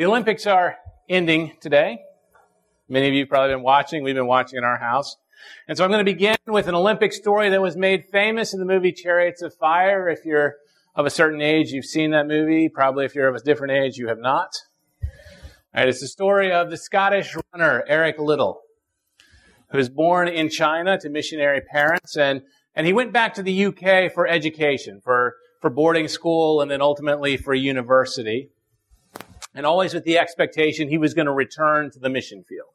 The Olympics are ending today. Many of you have probably been watching. We've been watching in our house. And so I'm going to begin with an Olympic story that was made famous in the movie Chariots of Fire. If you're of a certain age, you've seen that movie. Probably if you're of a different age, you have not. All right, it's the story of the Scottish runner, Eric Liddell, who was born in China to missionary parents and, and he went back to the UK for education, for, for boarding school and then ultimately for university. And always with the expectation he was going to return to the mission field.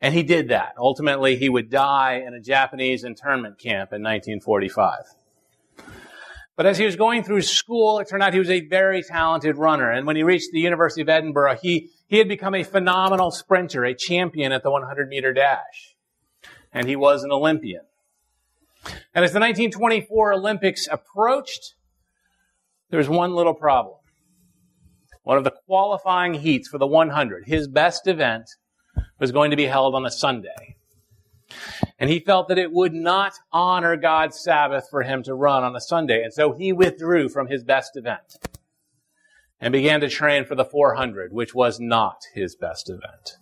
And he did that. Ultimately, he would die in a Japanese internment camp in 1945. But as he was going through school, it turned out he was a very talented runner. And when he reached the University of Edinburgh, he, he had become a phenomenal sprinter, a champion at the 100 meter dash. And he was an Olympian. And as the 1924 Olympics approached, there was one little problem. One of the qualifying heats for the 100, his best event, was going to be held on a Sunday. And he felt that it would not honor God's Sabbath for him to run on a Sunday. And so he withdrew from his best event and began to train for the 400, which was not his best event.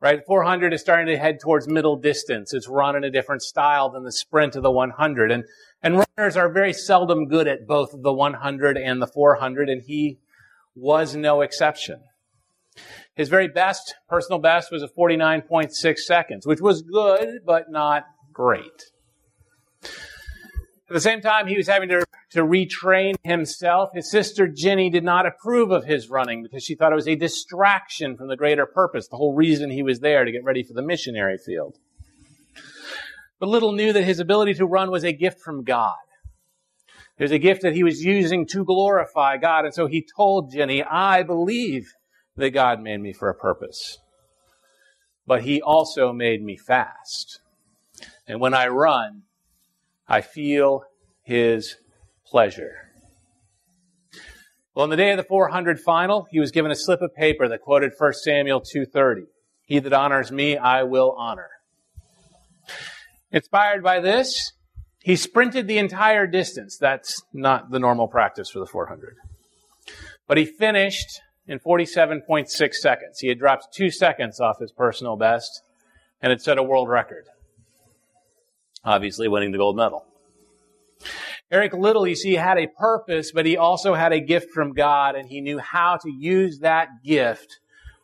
Right? 400 is starting to head towards middle distance. It's run in a different style than the sprint of the 100. And, and runners are very seldom good at both the 100 and the 400, and he was no exception. His very best, personal best, was a 49.6 seconds, which was good, but not great. At the same time, he was having to, to retrain himself. His sister Jenny did not approve of his running because she thought it was a distraction from the greater purpose, the whole reason he was there to get ready for the missionary field. But little knew that his ability to run was a gift from God. It was a gift that he was using to glorify God. And so he told Jenny, I believe that God made me for a purpose. But He also made me fast. And when I run, I feel His pleasure. Well, on the day of the 400 final, he was given a slip of paper that quoted 1 Samuel 2.30. He that honors me, I will honor. Inspired by this, he sprinted the entire distance. That's not the normal practice for the 400. But he finished in 47.6 seconds. He had dropped two seconds off his personal best and had set a world record. Obviously, winning the gold medal. Eric Liddell, you see, had a purpose, but he also had a gift from God, and he knew how to use that gift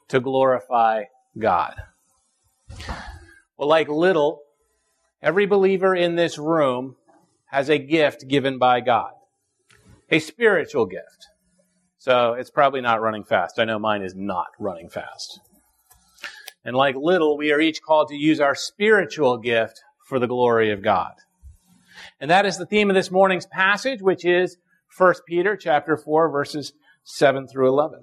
to glorify God. Well, like Liddell, every believer in this room has a gift given by God, a spiritual gift. So it's probably not running fast. I know mine is not running fast. And like Liddell, we are each called to use our spiritual gift for the glory of God. And that is the theme of this morning's passage, which is 1 Peter chapter 4 verses 7 through 11.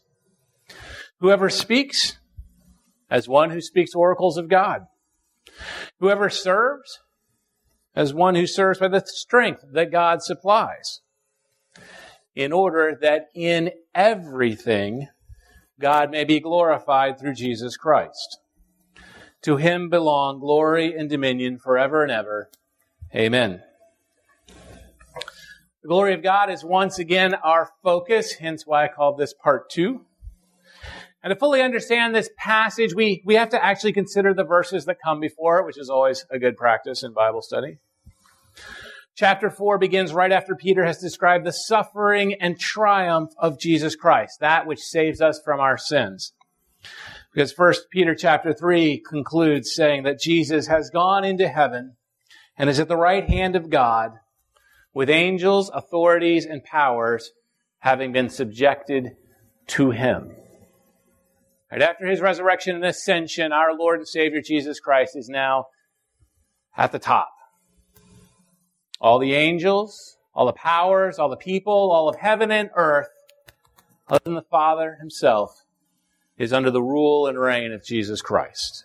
Whoever speaks, as one who speaks oracles of God. Whoever serves, as one who serves by the strength that God supplies, in order that in everything God may be glorified through Jesus Christ. To him belong glory and dominion forever and ever. Amen. The glory of God is once again our focus, hence why I called this part two. And to fully understand this passage, we, we have to actually consider the verses that come before it, which is always a good practice in Bible study. Chapter 4 begins right after Peter has described the suffering and triumph of Jesus Christ, that which saves us from our sins. Because first Peter chapter 3 concludes saying that Jesus has gone into heaven and is at the right hand of God with angels, authorities, and powers having been subjected to him. Right after his resurrection and ascension, our Lord and Savior Jesus Christ is now at the top. All the angels, all the powers, all the people, all of heaven and earth, other than the Father himself, is under the rule and reign of Jesus Christ.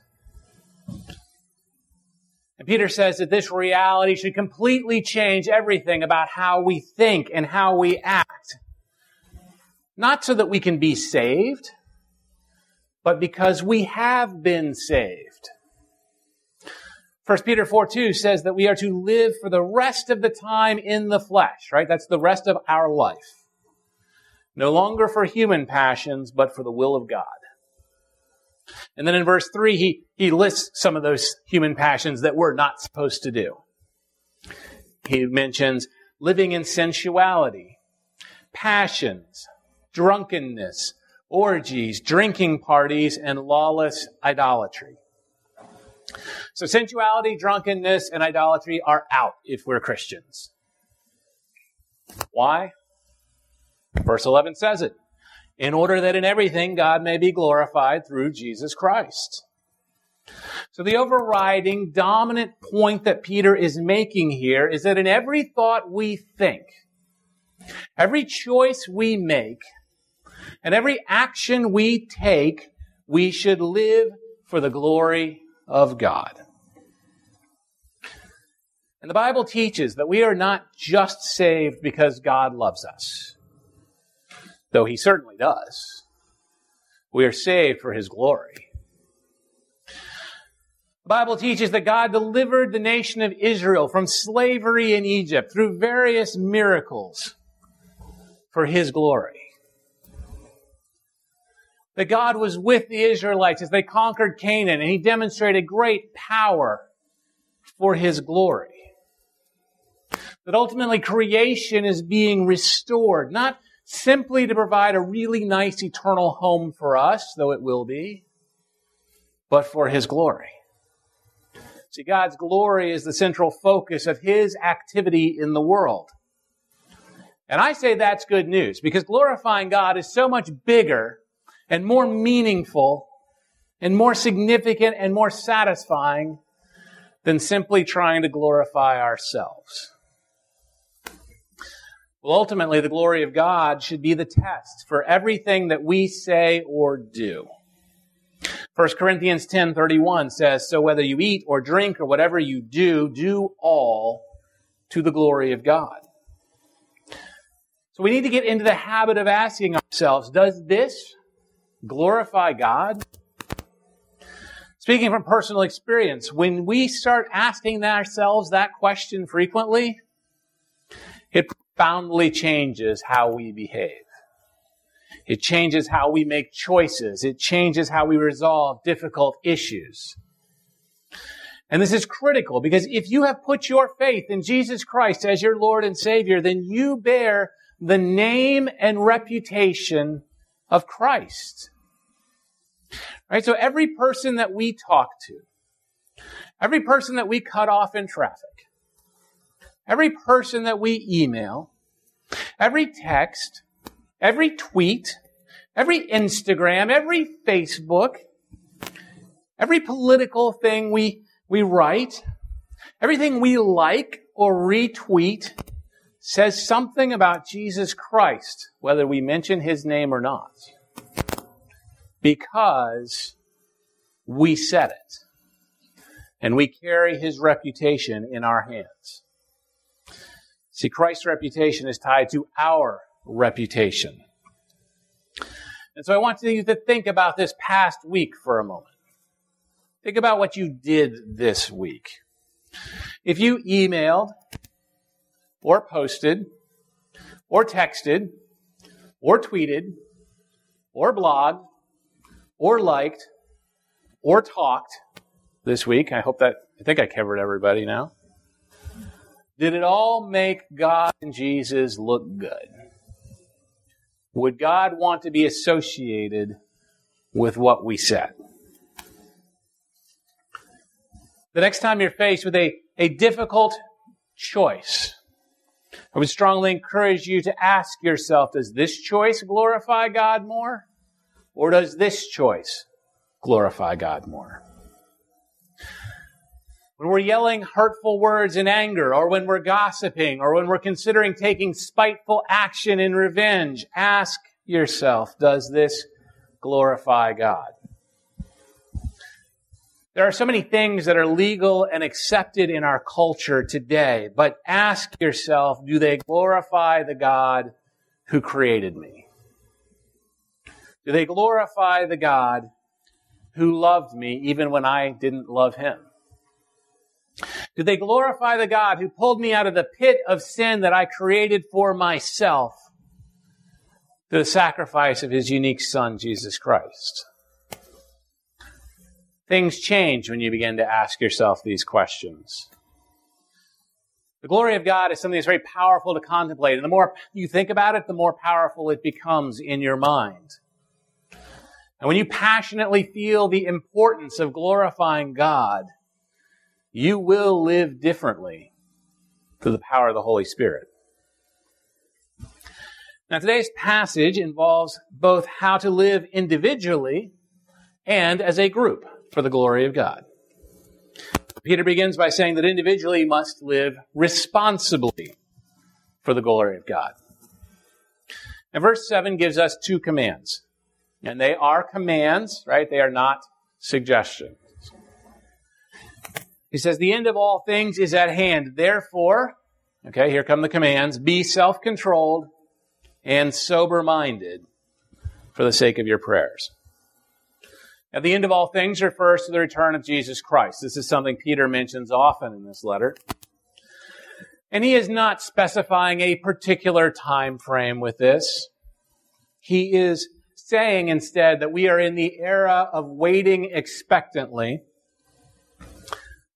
And Peter says that this reality should completely change everything about how we think and how we act. Not so that we can be saved, but because we have been saved. 1 Peter 4 2 says that we are to live for the rest of the time in the flesh, right? That's the rest of our life. No longer for human passions, but for the will of God. And then in verse 3, he, he lists some of those human passions that we're not supposed to do. He mentions living in sensuality, passions, drunkenness, orgies, drinking parties, and lawless idolatry. So sensuality, drunkenness, and idolatry are out if we're Christians. Why? Verse 11 says it in order that in everything God may be glorified through Jesus Christ. So the overriding dominant point that Peter is making here is that in every thought we think, every choice we make, and every action we take, we should live for the glory of God. And the Bible teaches that we are not just saved because God loves us though he certainly does. We are saved for his glory. The Bible teaches that God delivered the nation of Israel from slavery in Egypt through various miracles for his glory. That God was with the Israelites as they conquered Canaan and he demonstrated great power for his glory. That ultimately creation is being restored, not simply to provide a really nice eternal home for us, though it will be, but for His glory. See, God's glory is the central focus of His activity in the world. And I say that's good news because glorifying God is so much bigger and more meaningful and more significant and more satisfying than simply trying to glorify ourselves. Well, ultimately, the glory of God should be the test for everything that we say or do. 1 Corinthians 10:31 says, "So whether you eat or drink or whatever you do, do all to the glory of God." So we need to get into the habit of asking ourselves, does this glorify God? Speaking from personal experience, when we start asking ourselves that question frequently, it profoundly changes how we behave. It changes how we make choices. It changes how we resolve difficult issues. And this is critical because if you have put your faith in Jesus Christ as your Lord and Savior, then you bear the name and reputation of Christ. Right? So every person that we talk to, every person that we cut off in traffic, every person that we email, every text, every tweet, every Instagram, every Facebook, every political thing we, we write, everything we like or retweet says something about Jesus Christ, whether we mention his name or not. Because we said it. And we carry his reputation in our hands. See, Christ's reputation is tied to our reputation. And so I want you to think about this past week for a moment. Think about what you did this week. If you emailed, or posted, or texted, or tweeted, or blogged, or liked, or talked this week, I hope that, I think I covered everybody now. Did it all make God and Jesus look good? Would God want to be associated with what we said? The next time you're faced with a, a difficult choice, I would strongly encourage you to ask yourself, does this choice glorify God more? Or does this choice glorify God more? when we're yelling hurtful words in anger, or when we're gossiping, or when we're considering taking spiteful action in revenge, ask yourself, does this glorify God? There are so many things that are legal and accepted in our culture today, but ask yourself, do they glorify the God who created me? Do they glorify the God who loved me even when I didn't love him? Do they glorify the God who pulled me out of the pit of sin that I created for myself through the sacrifice of his unique son, Jesus Christ? Things change when you begin to ask yourself these questions. The glory of God is something that's very powerful to contemplate. And the more you think about it, the more powerful it becomes in your mind. And when you passionately feel the importance of glorifying God, you will live differently through the power of the Holy Spirit. Now, today's passage involves both how to live individually and as a group for the glory of God. Peter begins by saying that individually must live responsibly for the glory of God. And verse 7 gives us two commands. And they are commands, right? They are not suggestions. He says, The end of all things is at hand. Therefore, okay, here come the commands be self controlled and sober minded for the sake of your prayers. At the end of all things refers to the return of Jesus Christ. This is something Peter mentions often in this letter. And he is not specifying a particular time frame with this. He is saying instead that we are in the era of waiting expectantly,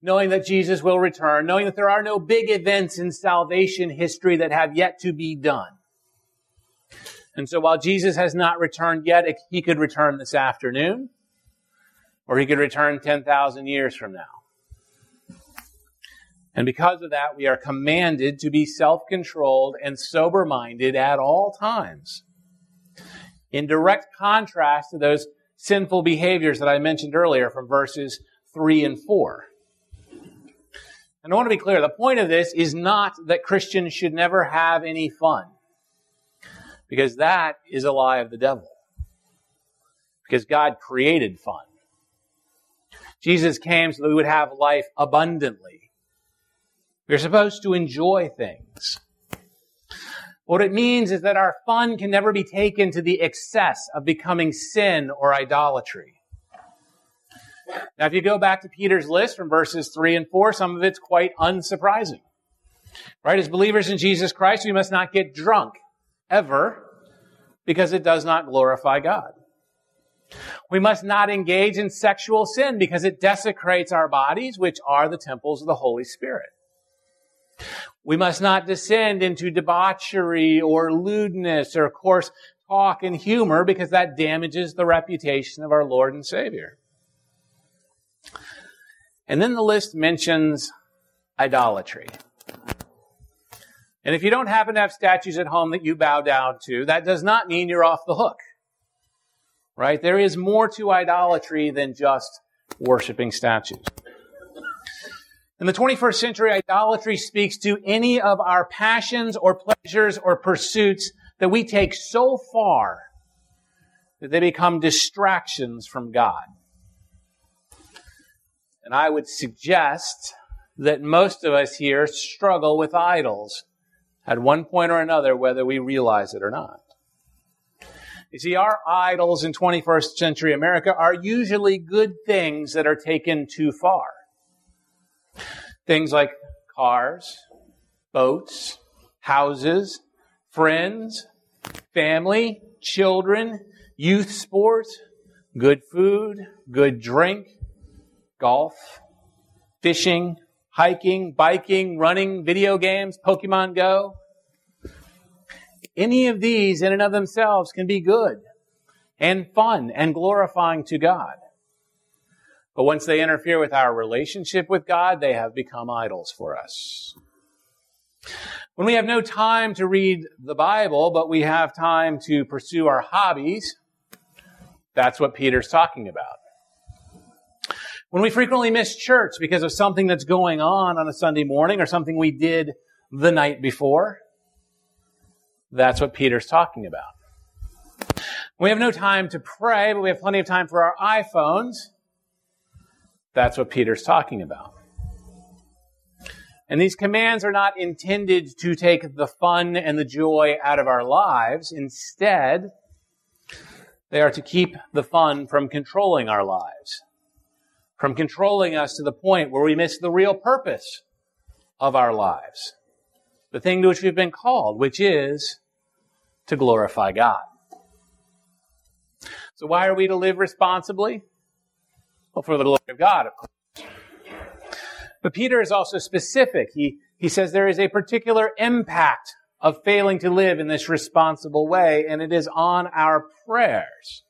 knowing that Jesus will return, knowing that there are no big events in salvation history that have yet to be done. And so while Jesus has not returned yet, he could return this afternoon or he could return 10,000 years from now. And because of that, we are commanded to be self controlled and sober minded at all times. In direct contrast to those sinful behaviors that I mentioned earlier from verses 3 and 4. And I want to be clear the point of this is not that Christians should never have any fun, because that is a lie of the devil. Because God created fun. Jesus came so that we would have life abundantly. We're supposed to enjoy things. What it means is that our fun can never be taken to the excess of becoming sin or idolatry. Now, if you go back to Peter's list from verses 3 and 4, some of it's quite unsurprising. Right? As believers in Jesus Christ, we must not get drunk ever because it does not glorify God. We must not engage in sexual sin because it desecrates our bodies, which are the temples of the Holy Spirit. We must not descend into debauchery or lewdness or coarse talk and humor because that damages the reputation of our Lord and Savior. And then the list mentions idolatry. And if you don't happen to have statues at home that you bow down to, that does not mean you're off the hook right? There is more to idolatry than just worshiping statues. In the 21st century, idolatry speaks to any of our passions or pleasures or pursuits that we take so far that they become distractions from God. And I would suggest that most of us here struggle with idols at one point or another, whether we realize it or not. You see, our idols in 21st century America are usually good things that are taken too far. Things like cars, boats, houses, friends, family, children, youth sports, good food, good drink, golf, fishing, hiking, biking, running, video games, Pokemon Go, any of these in and of themselves can be good and fun and glorifying to God. But once they interfere with our relationship with God, they have become idols for us. When we have no time to read the Bible, but we have time to pursue our hobbies, that's what Peter's talking about. When we frequently miss church because of something that's going on on a Sunday morning or something we did the night before, that's what Peter's talking about. We have no time to pray, but we have plenty of time for our iPhones. That's what Peter's talking about. And these commands are not intended to take the fun and the joy out of our lives. Instead, they are to keep the fun from controlling our lives, from controlling us to the point where we miss the real purpose of our lives, the thing to which we've been called, which is to glorify God. So why are we to live responsibly? Well, for the glory of God, of course. But Peter is also specific. He, he says there is a particular impact of failing to live in this responsible way, and it is on our prayers.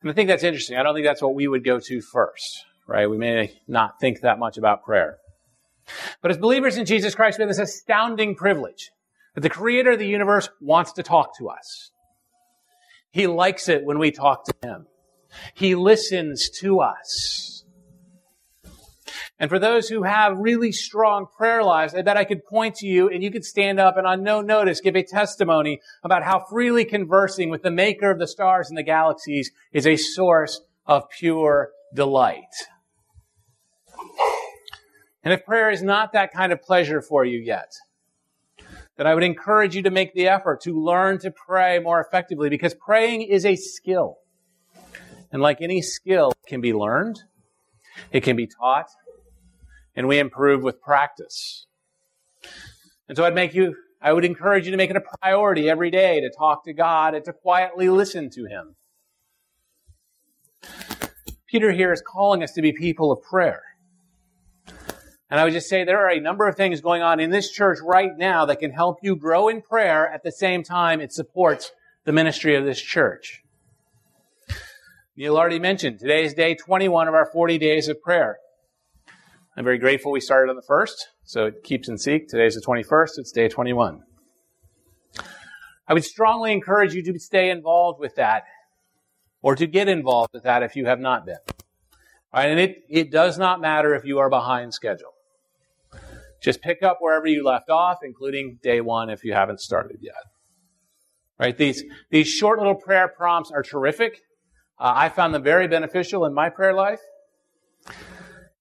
And I think that's interesting. I don't think that's what we would go to first, right? We may not think that much about prayer. But as believers in Jesus Christ, we have this astounding privilege that the creator of the universe wants to talk to us. He likes it when we talk to him. He listens to us. And for those who have really strong prayer lives, I bet I could point to you and you could stand up and on no notice give a testimony about how freely conversing with the maker of the stars and the galaxies is a source of pure delight. And if prayer is not that kind of pleasure for you yet, then I would encourage you to make the effort to learn to pray more effectively because praying is a skill. And like any skill, it can be learned, it can be taught, and we improve with practice. And so I'd make you, I would encourage you to make it a priority every day to talk to God and to quietly listen to Him. Peter here is calling us to be people of prayer. And I would just say there are a number of things going on in this church right now that can help you grow in prayer at the same time it supports the ministry of this church. Neil already mentioned today is day 21 of our 40 days of prayer. I'm very grateful we started on the 1st, so it keeps in sync. Today's the 21st, it's day 21. I would strongly encourage you to stay involved with that, or to get involved with that if you have not been. Right, and it, it does not matter if you are behind schedule. Just pick up wherever you left off, including day one if you haven't started yet. Right, these, these short little prayer prompts are terrific. Uh, I found them very beneficial in my prayer life.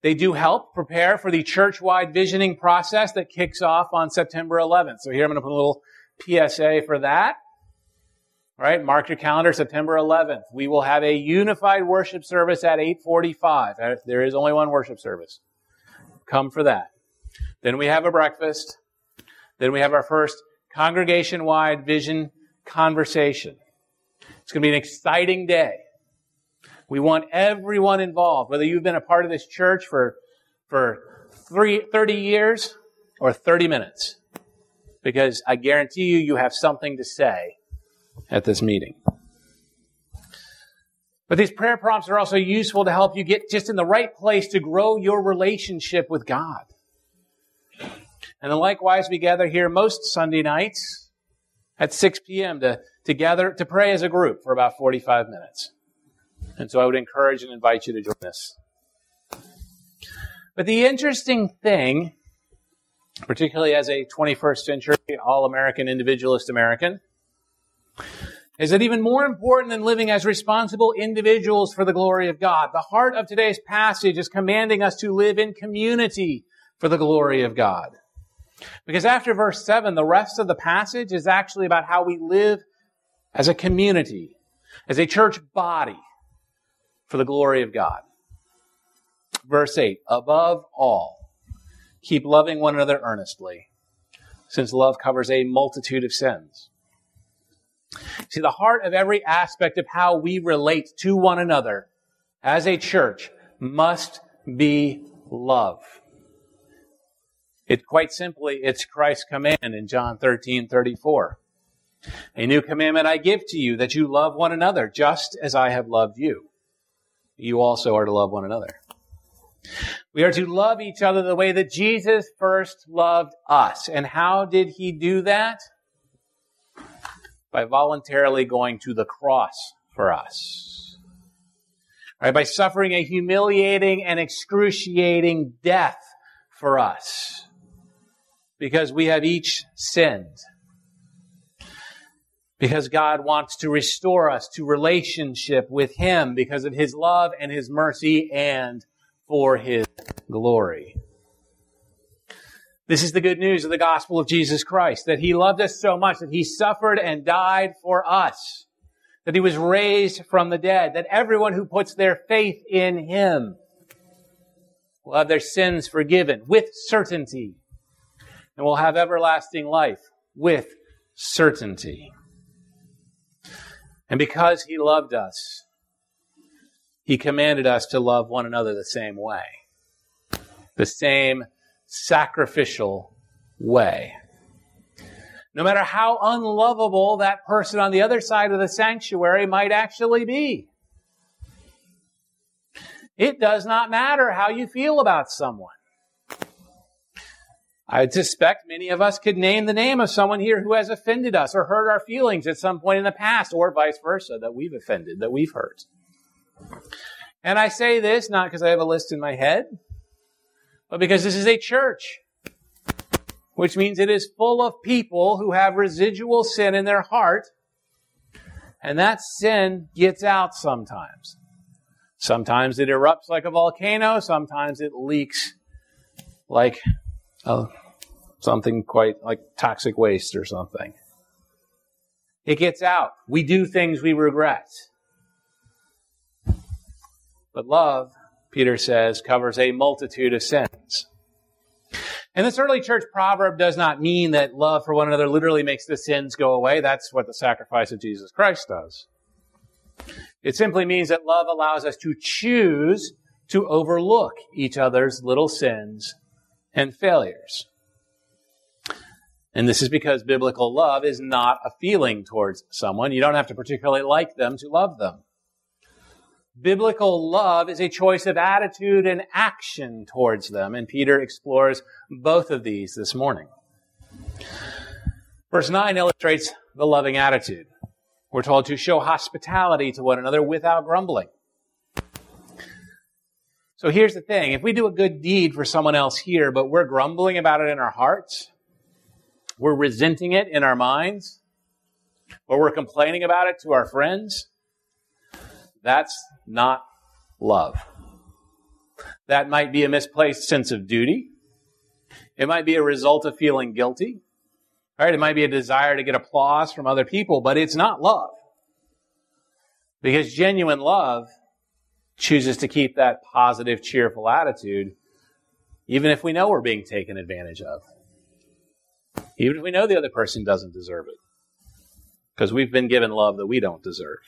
They do help prepare for the church-wide visioning process that kicks off on September 11th. So here I'm going to put a little PSA for that. All right, mark your calendar, September 11th. We will have a unified worship service at 8:45. There is only one worship service. Come for that. Then we have a breakfast. Then we have our first congregation-wide vision conversation. It's going to be an exciting day. We want everyone involved, whether you've been a part of this church for, for three, 30 years or 30 minutes. Because I guarantee you, you have something to say at this meeting. But these prayer prompts are also useful to help you get just in the right place to grow your relationship with God. And then likewise, we gather here most Sunday nights at 6 p.m. to, to gather, to pray as a group for about 45 minutes. And so I would encourage and invite you to join us. But the interesting thing, particularly as a 21st century all American individualist American, is that even more important than living as responsible individuals for the glory of God, the heart of today's passage is commanding us to live in community for the glory of God. Because after verse 7, the rest of the passage is actually about how we live as a community, as a church body, for the glory of God. Verse 8, above all, keep loving one another earnestly, since love covers a multitude of sins. See, the heart of every aspect of how we relate to one another as a church must be love. It quite simply, it's Christ's command in John 13, 34. A new commandment I give to you that you love one another just as I have loved you you also are to love one another. We are to love each other the way that Jesus first loved us. And how did he do that? By voluntarily going to the cross for us. By suffering a humiliating and excruciating death for us. Because we have each sinned. Because God wants to restore us to relationship with Him because of His love and His mercy and for His glory. This is the good news of the gospel of Jesus Christ, that He loved us so much that He suffered and died for us, that He was raised from the dead, that everyone who puts their faith in Him will have their sins forgiven with certainty, and will have everlasting life with certainty. And because He loved us, He commanded us to love one another the same way, the same sacrificial way. No matter how unlovable that person on the other side of the sanctuary might actually be. It does not matter how you feel about someone. I suspect many of us could name the name of someone here who has offended us or hurt our feelings at some point in the past, or vice versa, that we've offended, that we've hurt. And I say this not because I have a list in my head, but because this is a church, which means it is full of people who have residual sin in their heart, and that sin gets out sometimes. Sometimes it erupts like a volcano, sometimes it leaks like uh, something quite like toxic waste or something. It gets out. We do things we regret. But love Peter says, covers a multitude of sins. And this early church proverb does not mean that love for one another literally makes the sins go away. That's what the sacrifice of Jesus Christ does. It simply means that love allows us to choose to overlook each other's little sins and failures. And this is because biblical love is not a feeling towards someone. You don't have to particularly like them to love them. Biblical love is a choice of attitude and action towards them, and Peter explores both of these this morning. Verse 9 illustrates the loving attitude. We're told to show hospitality to one another without grumbling. So here's the thing. If we do a good deed for someone else here, but we're grumbling about it in our hearts, we're resenting it in our minds, or we're complaining about it to our friends, that's not love. That might be a misplaced sense of duty. It might be a result of feeling guilty. Right? It might be a desire to get applause from other people, but it's not love. Because genuine love chooses to keep that positive, cheerful attitude, even if we know we're being taken advantage of. Even if we know the other person doesn't deserve it. Because we've been given love that we don't deserve.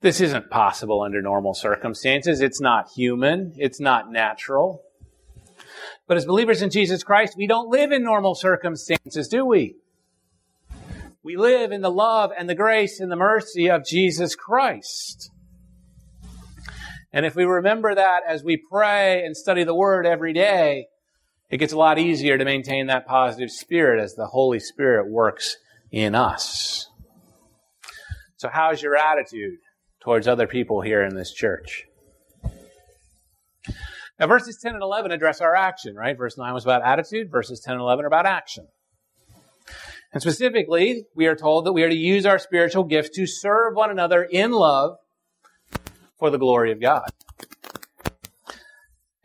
This isn't possible under normal circumstances. It's not human. It's not natural. But as believers in Jesus Christ, we don't live in normal circumstances, do we? We live in the love and the grace and the mercy of Jesus Christ. And if we remember that as we pray and study the Word every day, it gets a lot easier to maintain that positive spirit as the Holy Spirit works in us. So, how's your attitude? towards other people here in this church. Now, verses 10 and 11 address our action, right? Verse 9 was about attitude, verses 10 and 11 are about action. And specifically, we are told that we are to use our spiritual gifts to serve one another in love for the glory of God.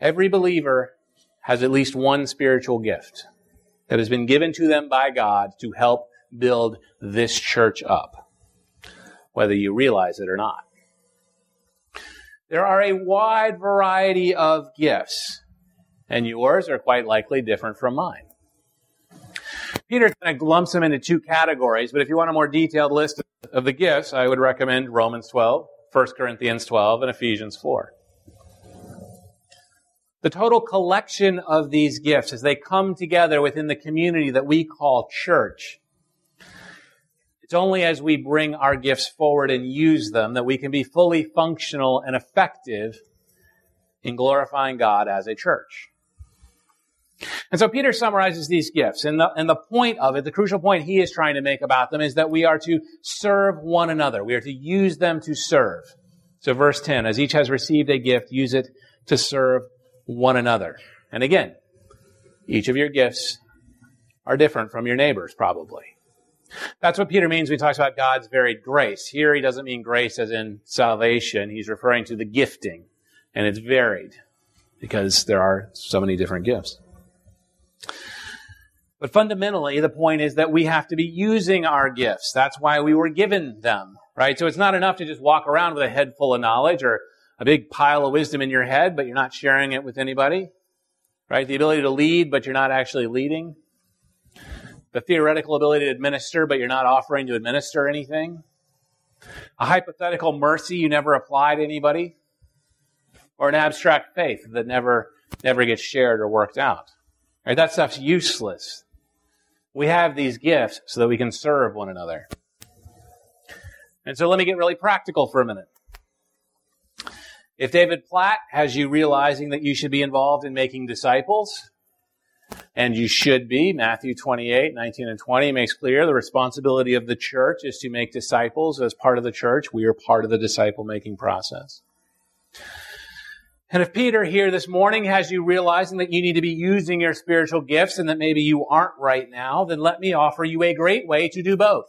Every believer has at least one spiritual gift that has been given to them by God to help build this church up, whether you realize it or not. There are a wide variety of gifts, and yours are quite likely different from mine. Peter kind of lumps them into two categories, but if you want a more detailed list of the gifts, I would recommend Romans 12, 1 Corinthians 12, and Ephesians 4. The total collection of these gifts as they come together within the community that we call church it's only as we bring our gifts forward and use them that we can be fully functional and effective in glorifying God as a church. And so Peter summarizes these gifts, and the, and the point of it, the crucial point he is trying to make about them is that we are to serve one another. We are to use them to serve. So verse 10, as each has received a gift, use it to serve one another. And again, each of your gifts are different from your neighbor's, probably. That's what Peter means when he talks about God's varied grace. Here he doesn't mean grace as in salvation. He's referring to the gifting. And it's varied because there are so many different gifts. But fundamentally, the point is that we have to be using our gifts. That's why we were given them, right? So it's not enough to just walk around with a head full of knowledge or a big pile of wisdom in your head, but you're not sharing it with anybody, right? The ability to lead, but you're not actually leading. The theoretical ability to administer, but you're not offering to administer anything. A hypothetical mercy you never apply to anybody. Or an abstract faith that never, never gets shared or worked out. Right? That stuff's useless. We have these gifts so that we can serve one another. And so let me get really practical for a minute. If David Platt has you realizing that you should be involved in making disciples, and you should be, Matthew 28, 19 and 20 makes clear the responsibility of the church is to make disciples as part of the church. We are part of the disciple making process. And if Peter here this morning has you realizing that you need to be using your spiritual gifts and that maybe you aren't right now, then let me offer you a great way to do both.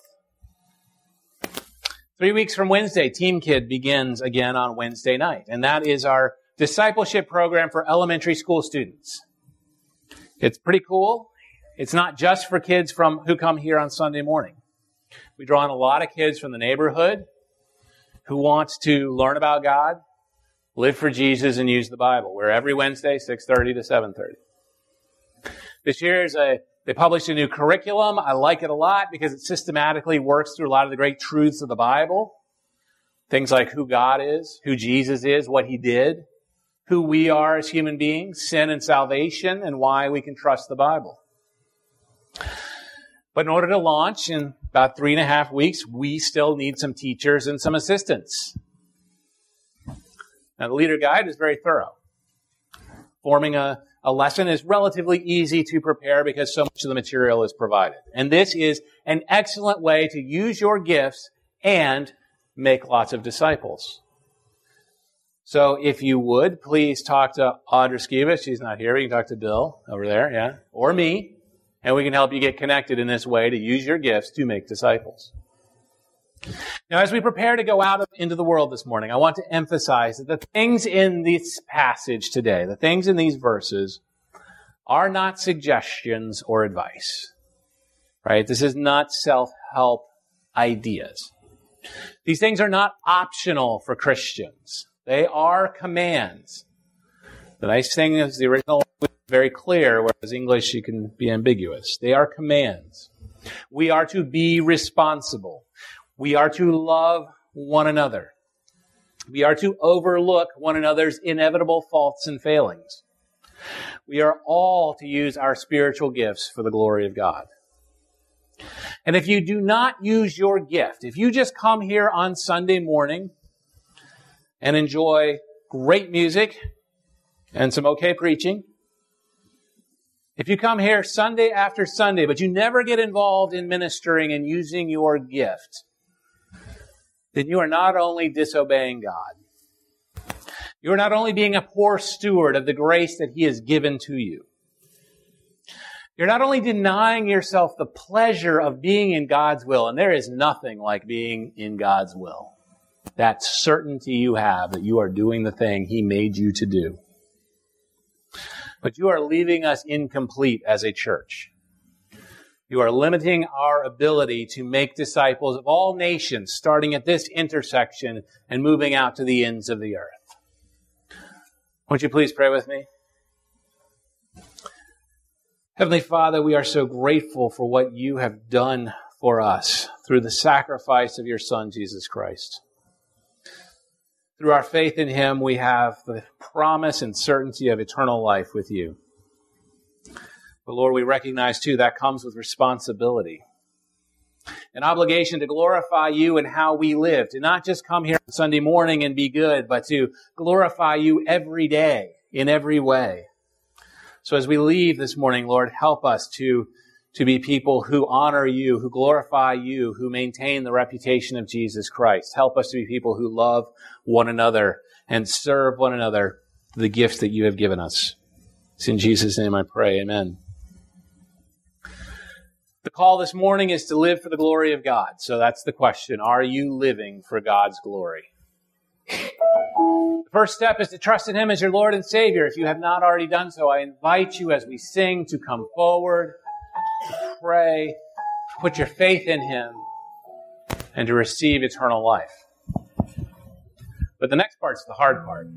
Three weeks from Wednesday, Team Kid begins again on Wednesday night, and that is our discipleship program for elementary school students. It's pretty cool. It's not just for kids from who come here on Sunday morning. We draw in a lot of kids from the neighborhood who want to learn about God, live for Jesus, and use the Bible. We're every Wednesday, 6.30 to 7.30. This year is a, they published a new curriculum. I like it a lot because it systematically works through a lot of the great truths of the Bible. Things like who God is, who Jesus is, what he did, who we are as human beings, sin and salvation, and why we can trust the Bible. But in order to launch in about three and a half weeks, we still need some teachers and some assistants. Now, the leader guide is very thorough. Forming a, a lesson is relatively easy to prepare because so much of the material is provided. And this is an excellent way to use your gifts and make lots of disciples. So if you would, please talk to Audra Skiba. She's not here. You can talk to Bill over there, yeah, or me, and we can help you get connected in this way to use your gifts to make disciples. Now, as we prepare to go out into the world this morning, I want to emphasize that the things in this passage today, the things in these verses, are not suggestions or advice. Right? This is not self-help ideas. These things are not optional for Christians. They are commands. The nice thing is the original is very clear, whereas English you can be ambiguous. They are commands. We are to be responsible. We are to love one another. We are to overlook one another's inevitable faults and failings. We are all to use our spiritual gifts for the glory of God. And if you do not use your gift, if you just come here on Sunday morning and enjoy great music and some okay preaching, if you come here Sunday after Sunday, but you never get involved in ministering and using your gift, then you are not only disobeying God, you are not only being a poor steward of the grace that He has given to you, you're not only denying yourself the pleasure of being in God's will, and there is nothing like being in God's will. That certainty you have that you are doing the thing He made you to do. But you are leaving us incomplete as a church. You are limiting our ability to make disciples of all nations, starting at this intersection and moving out to the ends of the earth. Won't you please pray with me? Heavenly Father, we are so grateful for what you have done for us through the sacrifice of your Son, Jesus Christ. Through our faith in him, we have the promise and certainty of eternal life with you. But Lord, we recognize too that comes with responsibility. An obligation to glorify you and how we live, to not just come here on Sunday morning and be good, but to glorify you every day in every way. So as we leave this morning, Lord, help us to, to be people who honor you, who glorify you, who maintain the reputation of Jesus Christ. Help us to be people who love one another and serve one another the gifts that you have given us. It's in Jesus' name I pray. Amen. The call this morning is to live for the glory of God. So that's the question. Are you living for God's glory? The first step is to trust in Him as your Lord and Savior. If you have not already done so, I invite you as we sing to come forward, to pray, to put your faith in Him, and to receive eternal life. But the next part's the hard part,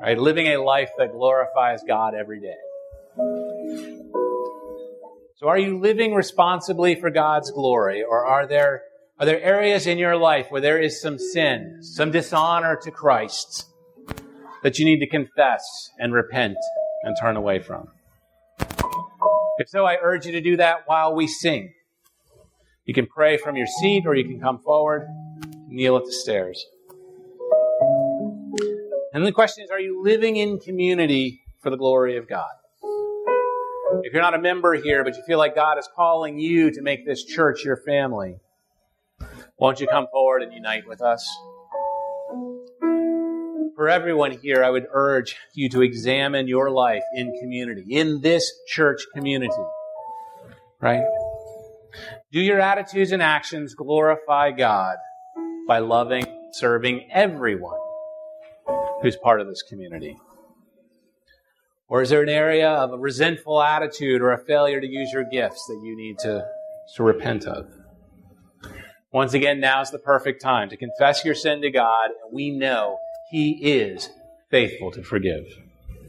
right? Living a life that glorifies God every day. So are you living responsibly for God's glory, or are there are there areas in your life where there is some sin, some dishonor to Christ that you need to confess and repent and turn away from? If so, I urge you to do that while we sing. You can pray from your seat or you can come forward, kneel at the stairs. And the question is, are you living in community for the glory of God? If you're not a member here, but you feel like God is calling you to make this church your family, won't you come forward and unite with us? For everyone here, I would urge you to examine your life in community, in this church community. Right? Do your attitudes and actions glorify God by loving, serving everyone who's part of this community? Or is there an area of a resentful attitude or a failure to use your gifts that you need to, to repent of? Once again, now's the perfect time to confess your sin to God, and we know He is faithful to forgive.